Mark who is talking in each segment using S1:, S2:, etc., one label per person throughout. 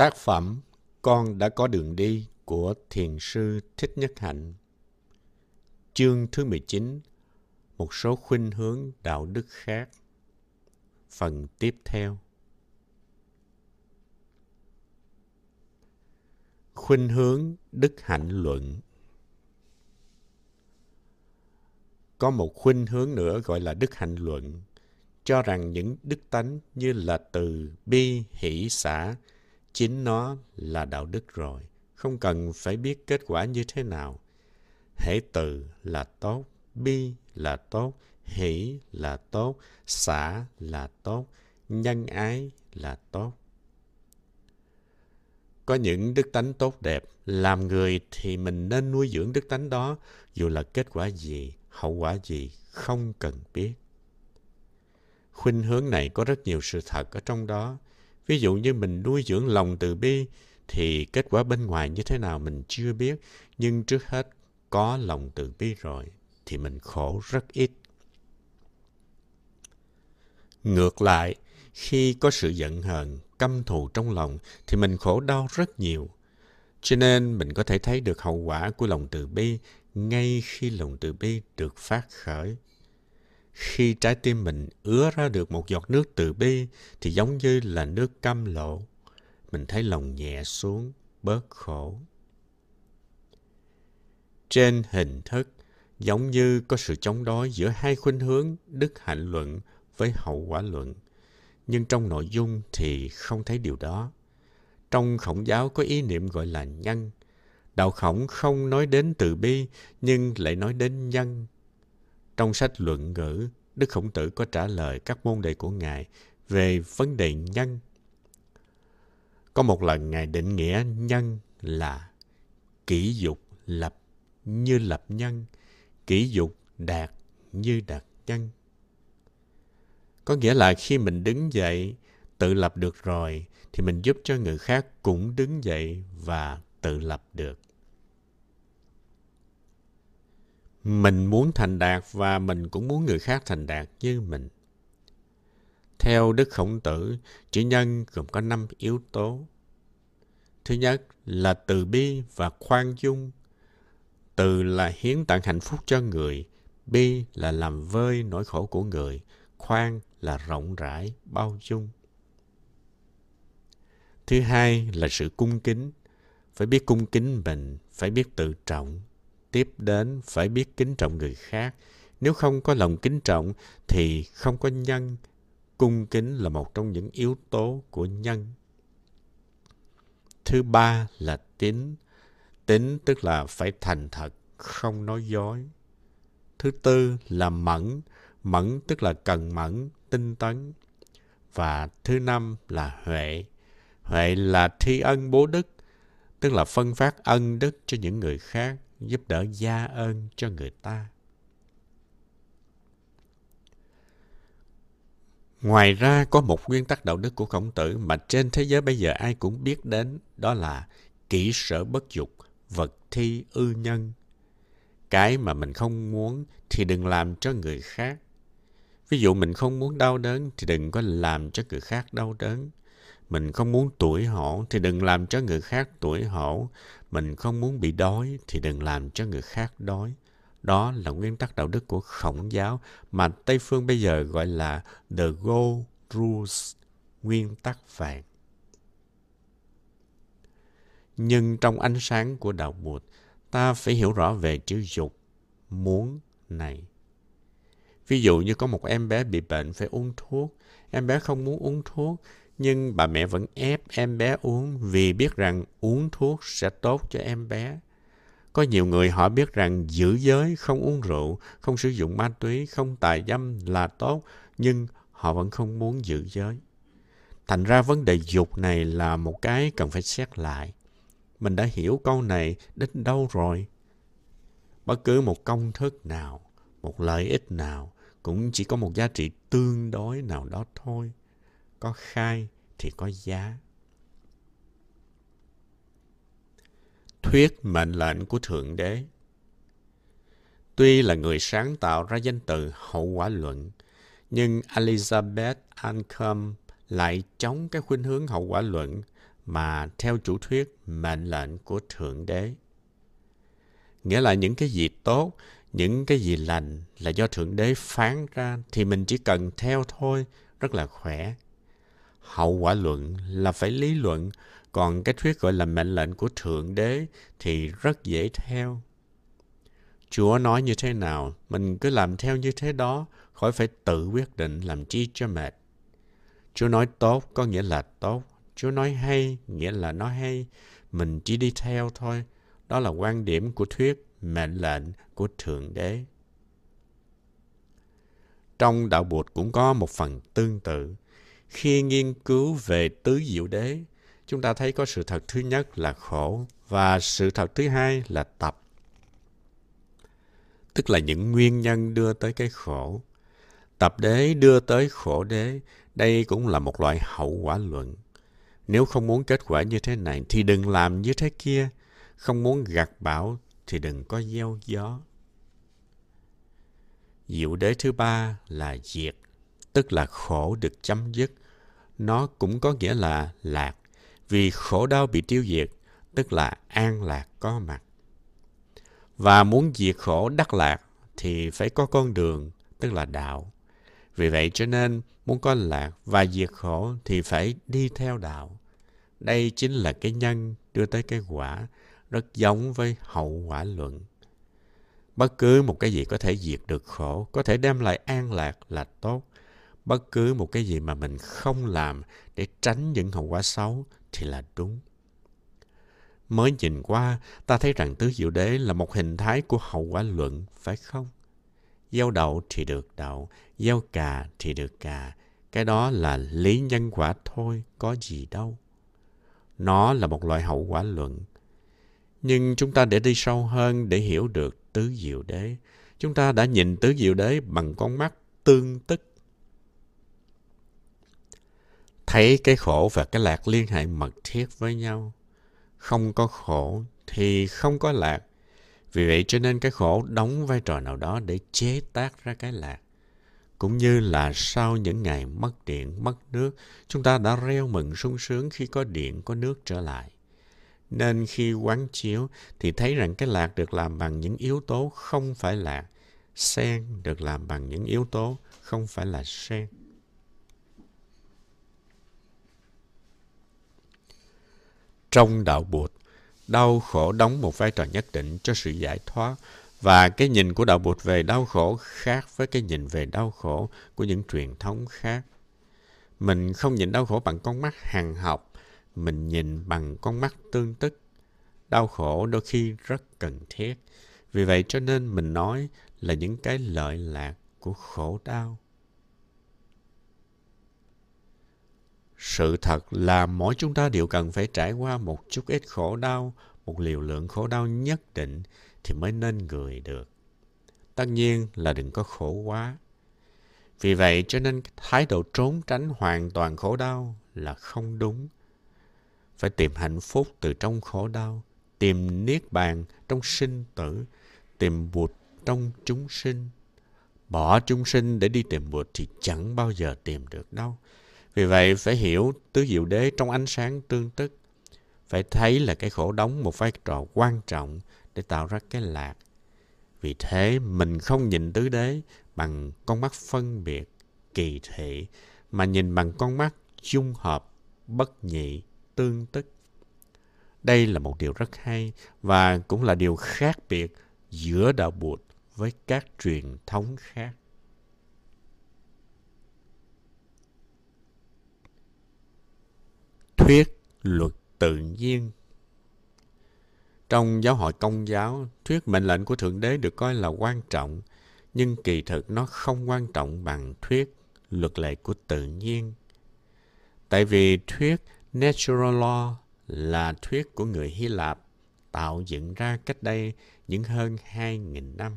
S1: Tác phẩm Con đã có đường đi của Thiền sư Thích Nhất Hạnh. Chương thứ 19 Một số khuynh hướng đạo đức khác. Phần tiếp theo. Khuynh hướng đức hạnh luận. Có một khuynh hướng nữa gọi là đức hạnh luận, cho rằng những đức tánh như là từ bi, hỷ xã chính nó là đạo đức rồi, không cần phải biết kết quả như thế nào. Hễ từ là tốt, bi là tốt, hỷ là tốt, xả là tốt, nhân ái là tốt. Có những đức tánh tốt đẹp, làm người thì mình nên nuôi dưỡng đức tánh đó. Dù là kết quả gì, hậu quả gì, không cần biết. Khuynh hướng này có rất nhiều sự thật ở trong đó ví dụ như mình nuôi dưỡng lòng từ bi thì kết quả bên ngoài như thế nào mình chưa biết, nhưng trước hết có lòng từ bi rồi thì mình khổ rất ít. Ngược lại, khi có sự giận hờn, căm thù trong lòng thì mình khổ đau rất nhiều. Cho nên mình có thể thấy được hậu quả của lòng từ bi ngay khi lòng từ bi được phát khởi khi trái tim mình ứa ra được một giọt nước từ bi, thì giống như là nước cam lộ. Mình thấy lòng nhẹ xuống, bớt khổ. Trên hình thức, giống như có sự chống đối giữa hai khuynh hướng đức hạnh luận với hậu quả luận. Nhưng trong nội dung thì không thấy điều đó. Trong khổng giáo có ý niệm gọi là nhân. Đạo khổng không nói đến từ bi, nhưng lại nói đến nhân trong sách luận ngữ, đức khổng tử có trả lời các môn đề của ngài về vấn đề nhân. Có một lần ngài định nghĩa nhân là kỷ dục lập như lập nhân, kỷ dục đạt như đạt nhân. Có nghĩa là khi mình đứng dậy tự lập được rồi, thì mình giúp cho người khác cũng đứng dậy và tự lập được. Mình muốn thành đạt và mình cũng muốn người khác thành đạt như mình. Theo đức khổng tử, chữ nhân gồm có năm yếu tố. Thứ nhất là từ bi và khoan dung. Từ là hiến tặng hạnh phúc cho người, bi là làm vơi nỗi khổ của người, khoan là rộng rãi, bao dung. Thứ hai là sự cung kính. Phải biết cung kính mình, phải biết tự trọng tiếp đến phải biết kính trọng người khác. Nếu không có lòng kính trọng thì không có nhân. Cung kính là một trong những yếu tố của nhân. Thứ ba là tín. Tín tức là phải thành thật, không nói dối. Thứ tư là mẫn. Mẫn tức là cần mẫn, tinh tấn. Và thứ năm là huệ. Huệ là thi ân bố đức, tức là phân phát ân đức cho những người khác giúp đỡ gia ơn cho người ta. Ngoài ra, có một nguyên tắc đạo đức của khổng tử mà trên thế giới bây giờ ai cũng biết đến, đó là kỹ sở bất dục, vật thi ư nhân. Cái mà mình không muốn thì đừng làm cho người khác. Ví dụ mình không muốn đau đớn thì đừng có làm cho người khác đau đớn mình không muốn tuổi hổ thì đừng làm cho người khác tuổi hổ. Mình không muốn bị đói thì đừng làm cho người khác đói. Đó là nguyên tắc đạo đức của khổng giáo mà tây phương bây giờ gọi là the gold rules, nguyên tắc vàng. Nhưng trong ánh sáng của đạo bụt, ta phải hiểu rõ về chữ dục, muốn này. Ví dụ như có một em bé bị bệnh phải uống thuốc. Em bé không muốn uống thuốc nhưng bà mẹ vẫn ép em bé uống vì biết rằng uống thuốc sẽ tốt cho em bé. Có nhiều người họ biết rằng giữ giới, không uống rượu, không sử dụng ma túy, không tài dâm là tốt, nhưng họ vẫn không muốn giữ giới. Thành ra vấn đề dục này là một cái cần phải xét lại. Mình đã hiểu câu này đến đâu rồi? Bất cứ một công thức nào, một lợi ích nào cũng chỉ có một giá trị tương đối nào đó thôi có khai thì có giá. Thuyết mệnh lệnh của Thượng Đế Tuy là người sáng tạo ra danh từ hậu quả luận, nhưng Elizabeth Ancombe lại chống cái khuynh hướng hậu quả luận mà theo chủ thuyết mệnh lệnh của Thượng Đế. Nghĩa là những cái gì tốt, những cái gì lành là do Thượng Đế phán ra thì mình chỉ cần theo thôi, rất là khỏe. Hậu quả luận là phải lý luận, còn cái thuyết gọi là mệnh lệnh của Thượng Đế thì rất dễ theo. Chúa nói như thế nào, mình cứ làm theo như thế đó, khỏi phải tự quyết định làm chi cho mệt. Chúa nói tốt có nghĩa là tốt, Chúa nói hay nghĩa là nó hay, mình chỉ đi theo thôi. Đó là quan điểm của thuyết mệnh lệnh của Thượng Đế. Trong đạo Bụt cũng có một phần tương tự. Khi nghiên cứu về tứ diệu đế, chúng ta thấy có sự thật thứ nhất là khổ và sự thật thứ hai là tập. Tức là những nguyên nhân đưa tới cái khổ. Tập đế đưa tới khổ đế, đây cũng là một loại hậu quả luận. Nếu không muốn kết quả như thế này thì đừng làm như thế kia. Không muốn gặt bão thì đừng có gieo gió. Diệu đế thứ ba là diệt, tức là khổ được chấm dứt. Nó cũng có nghĩa là lạc, vì khổ đau bị tiêu diệt, tức là an lạc có mặt. Và muốn diệt khổ đắc lạc thì phải có con đường, tức là đạo. Vì vậy cho nên muốn có lạc và diệt khổ thì phải đi theo đạo. Đây chính là cái nhân đưa tới cái quả, rất giống với hậu quả luận. Bất cứ một cái gì có thể diệt được khổ, có thể đem lại an lạc là tốt. Bất cứ một cái gì mà mình không làm để tránh những hậu quả xấu thì là đúng. Mới nhìn qua, ta thấy rằng tứ diệu đế là một hình thái của hậu quả luận, phải không? Gieo đậu thì được đậu, gieo cà thì được cà. Cái đó là lý nhân quả thôi, có gì đâu. Nó là một loại hậu quả luận. Nhưng chúng ta để đi sâu hơn để hiểu được tứ diệu đế. Chúng ta đã nhìn tứ diệu đế bằng con mắt tương tức. Thấy cái khổ và cái lạc liên hệ mật thiết với nhau. Không có khổ thì không có lạc. Vì vậy cho nên cái khổ đóng vai trò nào đó để chế tác ra cái lạc cũng như là sau những ngày mất điện, mất nước, chúng ta đã reo mừng sung sướng khi có điện, có nước trở lại. Nên khi quán chiếu thì thấy rằng cái lạc được làm bằng những yếu tố không phải lạc. Sen được làm bằng những yếu tố không phải là sen. Trong đạo Bụt, đau khổ đóng một vai trò nhất định cho sự giải thoát và cái nhìn của đạo Bụt về đau khổ khác với cái nhìn về đau khổ của những truyền thống khác. Mình không nhìn đau khổ bằng con mắt hàng học, mình nhìn bằng con mắt tương tức. Đau khổ đôi khi rất cần thiết. Vì vậy cho nên mình nói là những cái lợi lạc của khổ đau. Sự thật là mỗi chúng ta đều cần phải trải qua một chút ít khổ đau, một liều lượng khổ đau nhất định thì mới nên người được. Tất nhiên là đừng có khổ quá. Vì vậy cho nên thái độ trốn tránh hoàn toàn khổ đau là không đúng. Phải tìm hạnh phúc từ trong khổ đau, tìm niết bàn trong sinh tử, tìm bụt trong chúng sinh. Bỏ chúng sinh để đi tìm bụt thì chẳng bao giờ tìm được đâu. Vì vậy phải hiểu tứ diệu đế trong ánh sáng tương tức. Phải thấy là cái khổ đóng một vai trò quan trọng để tạo ra cái lạc. Vì thế mình không nhìn tứ đế bằng con mắt phân biệt, kỳ thị, mà nhìn bằng con mắt dung hợp, bất nhị, tương tức. Đây là một điều rất hay và cũng là điều khác biệt giữa đạo Bụt với các truyền thống khác. Thuyết luật tự nhiên trong giáo hội công giáo, thuyết mệnh lệnh của Thượng Đế được coi là quan trọng, nhưng kỳ thực nó không quan trọng bằng thuyết luật lệ của tự nhiên. Tại vì thuyết natural law là thuyết của người Hy Lạp tạo dựng ra cách đây những hơn 2.000 năm.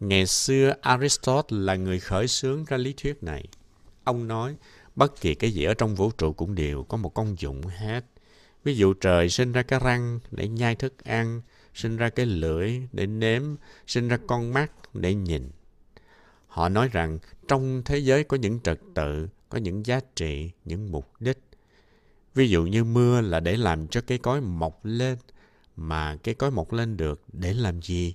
S1: Ngày xưa Aristotle là người khởi xướng ra lý thuyết này. Ông nói bất kỳ cái gì ở trong vũ trụ cũng đều có một công dụng hết – Ví dụ trời sinh ra cái răng để nhai thức ăn, sinh ra cái lưỡi để nếm, sinh ra con mắt để nhìn. Họ nói rằng trong thế giới có những trật tự, có những giá trị, những mục đích. Ví dụ như mưa là để làm cho cây cối mọc lên, mà cây cối mọc lên được để làm gì?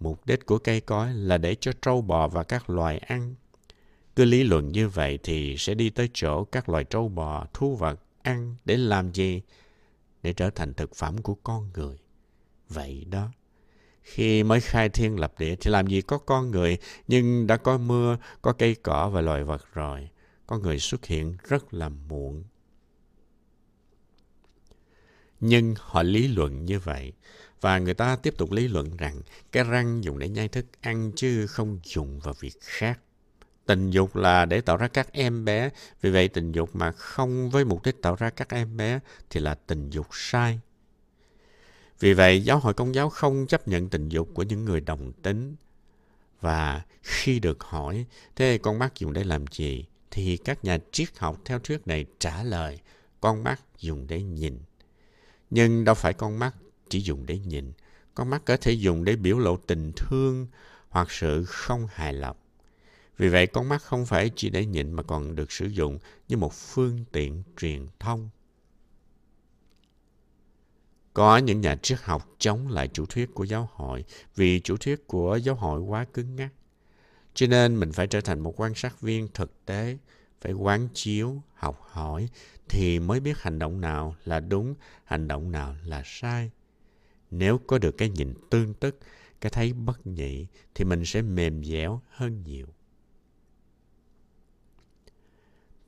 S1: Mục đích của cây cối là để cho trâu bò và các loài ăn. Cứ lý luận như vậy thì sẽ đi tới chỗ các loài trâu bò, thu vật ăn để làm gì? Để trở thành thực phẩm của con người. Vậy đó. Khi mới khai thiên lập địa thì làm gì có con người, nhưng đã có mưa, có cây cỏ và loài vật rồi. Con người xuất hiện rất là muộn. Nhưng họ lý luận như vậy. Và người ta tiếp tục lý luận rằng cái răng dùng để nhai thức ăn chứ không dùng vào việc khác. Tình dục là để tạo ra các em bé. Vì vậy tình dục mà không với mục đích tạo ra các em bé thì là tình dục sai. Vì vậy giáo hội công giáo không chấp nhận tình dục của những người đồng tính. Và khi được hỏi, thế con mắt dùng để làm gì? Thì các nhà triết học theo thuyết này trả lời, con mắt dùng để nhìn. Nhưng đâu phải con mắt chỉ dùng để nhìn. Con mắt có thể dùng để biểu lộ tình thương hoặc sự không hài lòng. Vì vậy, con mắt không phải chỉ để nhìn mà còn được sử dụng như một phương tiện truyền thông. Có những nhà triết học chống lại chủ thuyết của giáo hội vì chủ thuyết của giáo hội quá cứng ngắc. Cho nên mình phải trở thành một quan sát viên thực tế, phải quán chiếu, học hỏi thì mới biết hành động nào là đúng, hành động nào là sai. Nếu có được cái nhìn tương tức, cái thấy bất nhị thì mình sẽ mềm dẻo hơn nhiều.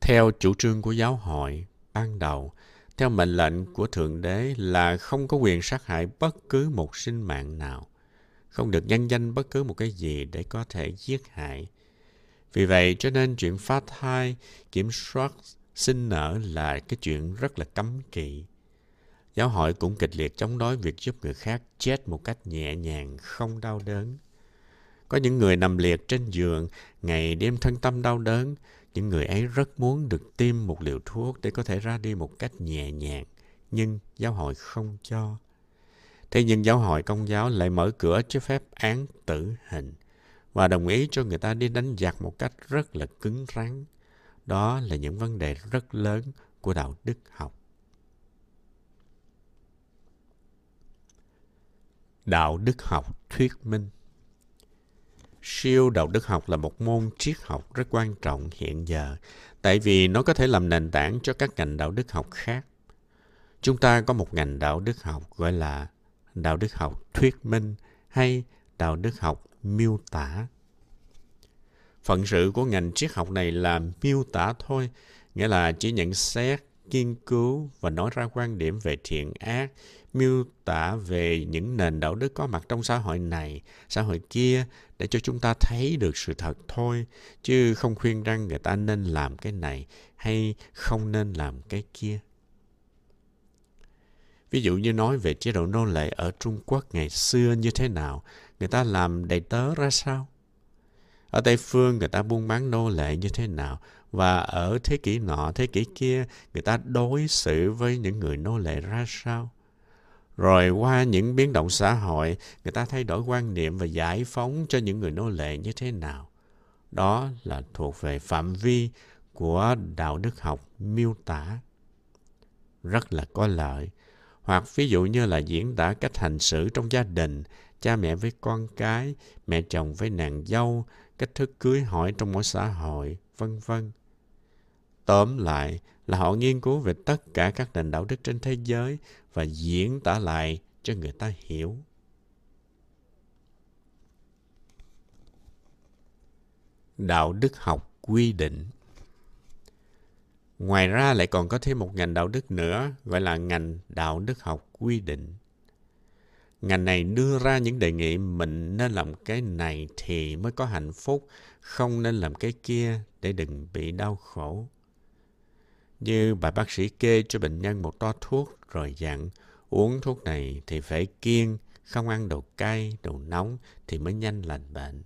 S1: Theo chủ trương của giáo hội, ban đầu, theo mệnh lệnh của Thượng Đế là không có quyền sát hại bất cứ một sinh mạng nào, không được nhân danh bất cứ một cái gì để có thể giết hại. Vì vậy cho nên chuyện phá thai, kiểm soát sinh nở là cái chuyện rất là cấm kỵ. Giáo hội cũng kịch liệt chống đối việc giúp người khác chết một cách nhẹ nhàng, không đau đớn. Có những người nằm liệt trên giường, ngày đêm thân tâm đau đớn. Những người ấy rất muốn được tiêm một liều thuốc để có thể ra đi một cách nhẹ nhàng. Nhưng giáo hội không cho. Thế nhưng giáo hội công giáo lại mở cửa cho phép án tử hình và đồng ý cho người ta đi đánh giặc một cách rất là cứng rắn. Đó là những vấn đề rất lớn của đạo đức học. Đạo đức học thuyết minh Siêu đạo đức học là một môn triết học rất quan trọng hiện giờ, tại vì nó có thể làm nền tảng cho các ngành đạo đức học khác. Chúng ta có một ngành đạo đức học gọi là đạo đức học thuyết minh hay đạo đức học miêu tả. Phận sự của ngành triết học này là miêu tả thôi, nghĩa là chỉ nhận xét, nghiên cứu và nói ra quan điểm về thiện ác, miêu tả về những nền đạo đức có mặt trong xã hội này, xã hội kia để cho chúng ta thấy được sự thật thôi, chứ không khuyên rằng người ta nên làm cái này hay không nên làm cái kia. Ví dụ như nói về chế độ nô lệ ở Trung Quốc ngày xưa như thế nào, người ta làm đầy tớ ra sao? Ở Tây Phương người ta buôn bán nô lệ như thế nào? Và ở thế kỷ nọ, thế kỷ kia, người ta đối xử với những người nô lệ ra sao? Rồi qua những biến động xã hội, người ta thay đổi quan niệm và giải phóng cho những người nô lệ như thế nào? Đó là thuộc về phạm vi của đạo đức học miêu tả. Rất là có lợi. Hoặc ví dụ như là diễn tả cách hành xử trong gia đình, cha mẹ với con cái, mẹ chồng với nàng dâu, cách thức cưới hỏi trong mỗi xã hội, vân vân. Tóm lại là họ nghiên cứu về tất cả các nền đạo đức trên thế giới và diễn tả lại cho người ta hiểu. Đạo đức học quy định Ngoài ra lại còn có thêm một ngành đạo đức nữa gọi là ngành đạo đức học quy định. Ngành này đưa ra những đề nghị mình nên làm cái này thì mới có hạnh phúc, không nên làm cái kia để đừng bị đau khổ. Như bà bác sĩ kê cho bệnh nhân một to thuốc rồi dặn uống thuốc này thì phải kiêng, không ăn đồ cay, đồ nóng thì mới nhanh lành bệnh.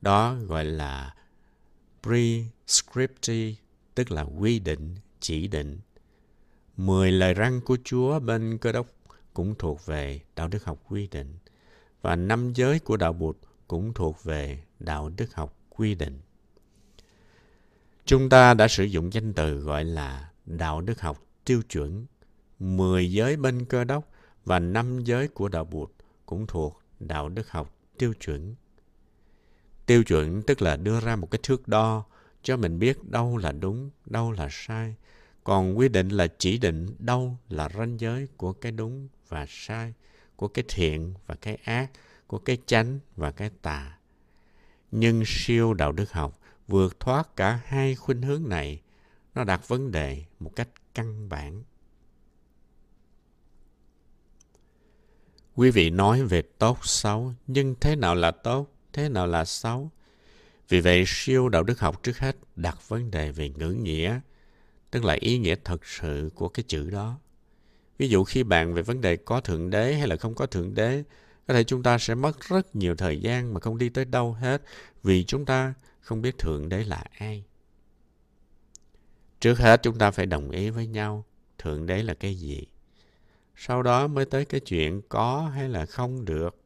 S1: Đó gọi là prescriptive, tức là quy định, chỉ định. Mười lời răng của Chúa bên cơ đốc cũng thuộc về đạo đức học quy định. Và năm giới của đạo Bụt cũng thuộc về đạo đức học quy định. Chúng ta đã sử dụng danh từ gọi là đạo đức học tiêu chuẩn. Mười giới bên cơ đốc và năm giới của đạo Bụt cũng thuộc đạo đức học tiêu chuẩn. Tiêu chuẩn tức là đưa ra một cái thước đo cho mình biết đâu là đúng, đâu là sai. Còn quy định là chỉ định đâu là ranh giới của cái đúng và sai, của cái thiện và cái ác, của cái chánh và cái tà. Nhưng siêu đạo đức học vượt thoát cả hai khuynh hướng này. Nó đặt vấn đề một cách căn bản. Quý vị nói về tốt xấu, nhưng thế nào là tốt, thế nào là xấu? Vì vậy, siêu đạo đức học trước hết đặt vấn đề về ngữ nghĩa, tức là ý nghĩa thật sự của cái chữ đó. Ví dụ khi bàn về vấn đề có thượng đế hay là không có thượng đế, có thể chúng ta sẽ mất rất nhiều thời gian mà không đi tới đâu hết vì chúng ta không biết thượng đế là ai. Trước hết chúng ta phải đồng ý với nhau thượng đế là cái gì. Sau đó mới tới cái chuyện có hay là không được.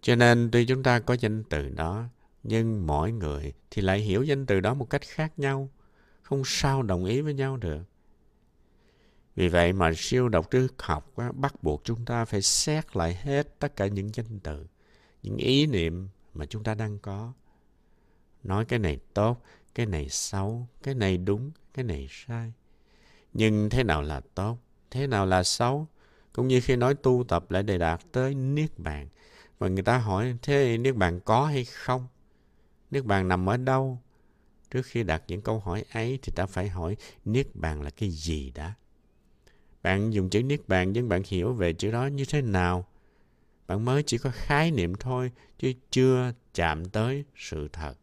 S1: Cho nên tuy chúng ta có danh từ đó, nhưng mỗi người thì lại hiểu danh từ đó một cách khác nhau, không sao đồng ý với nhau được. Vì vậy mà siêu độc trước học á, bắt buộc chúng ta phải xét lại hết tất cả những danh từ, những ý niệm mà chúng ta đang có. Nói cái này tốt, cái này xấu, cái này đúng, cái này sai. Nhưng thế nào là tốt, thế nào là xấu? Cũng như khi nói tu tập lại để đạt tới Niết Bàn. Và người ta hỏi thế Niết Bàn có hay không? Niết Bàn nằm ở đâu? Trước khi đặt những câu hỏi ấy thì ta phải hỏi Niết Bàn là cái gì đã? Bạn dùng chữ Niết Bàn nhưng bạn hiểu về chữ đó như thế nào? Bạn mới chỉ có khái niệm thôi chứ chưa chạm tới sự thật.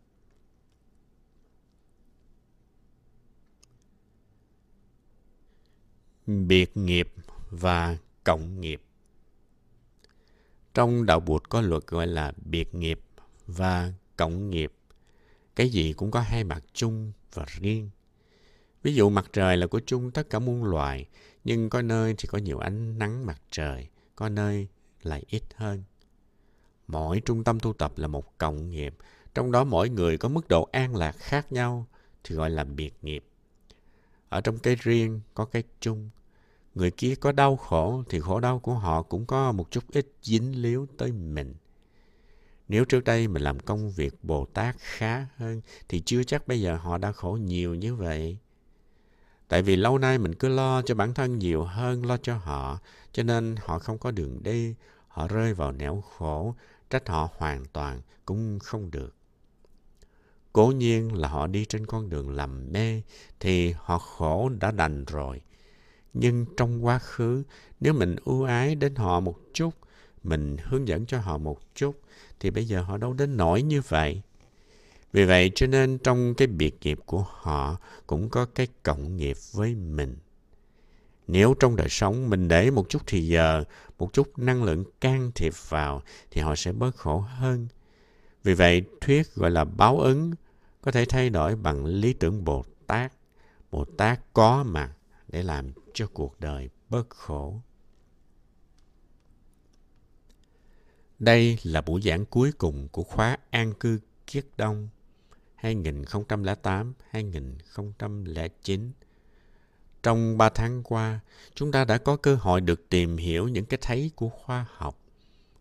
S1: Biệt nghiệp và cộng nghiệp Trong đạo Bụt có luật gọi là biệt nghiệp và cộng nghiệp. Cái gì cũng có hai mặt chung và riêng. Ví dụ mặt trời là của chung tất cả muôn loài, nhưng có nơi thì có nhiều ánh nắng mặt trời, có nơi lại ít hơn. Mỗi trung tâm tu tập là một cộng nghiệp, trong đó mỗi người có mức độ an lạc khác nhau thì gọi là biệt nghiệp. Ở trong cái riêng có cái chung. Người kia có đau khổ thì khổ đau của họ cũng có một chút ít dính líu tới mình. Nếu trước đây mình làm công việc Bồ Tát khá hơn thì chưa chắc bây giờ họ đã khổ nhiều như vậy. Tại vì lâu nay mình cứ lo cho bản thân nhiều hơn lo cho họ, cho nên họ không có đường đi, họ rơi vào nẻo khổ, trách họ hoàn toàn cũng không được. Cố nhiên là họ đi trên con đường lầm mê thì họ khổ đã đành rồi. Nhưng trong quá khứ, nếu mình ưu ái đến họ một chút, mình hướng dẫn cho họ một chút, thì bây giờ họ đâu đến nổi như vậy. Vì vậy cho nên trong cái biệt nghiệp của họ cũng có cái cộng nghiệp với mình. Nếu trong đời sống mình để một chút thì giờ, một chút năng lượng can thiệp vào thì họ sẽ bớt khổ hơn. Vì vậy thuyết gọi là báo ứng có thể thay đổi bằng lý tưởng Bồ Tát. Bồ Tát có mặt để làm cho cuộc đời bớt khổ. Đây là buổi giảng cuối cùng của khóa An cư Kiết Đông 2008-2009. Trong 3 tháng qua, chúng ta đã có cơ hội được tìm hiểu những cái thấy của khoa học,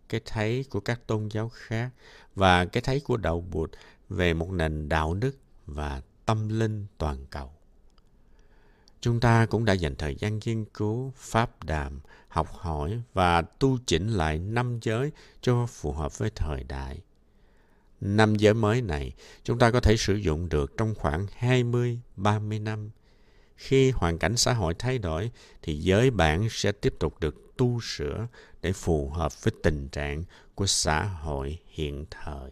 S1: cái thấy của các tôn giáo khác và cái thấy của đạo Bụt về một nền đạo đức và tâm linh toàn cầu. Chúng ta cũng đã dành thời gian nghiên cứu, pháp đàm, học hỏi và tu chỉnh lại năm giới cho phù hợp với thời đại. Năm giới mới này chúng ta có thể sử dụng được trong khoảng 20-30 năm. Khi hoàn cảnh xã hội thay đổi thì giới bản sẽ tiếp tục được tu sửa để phù hợp với tình trạng của xã hội hiện thời.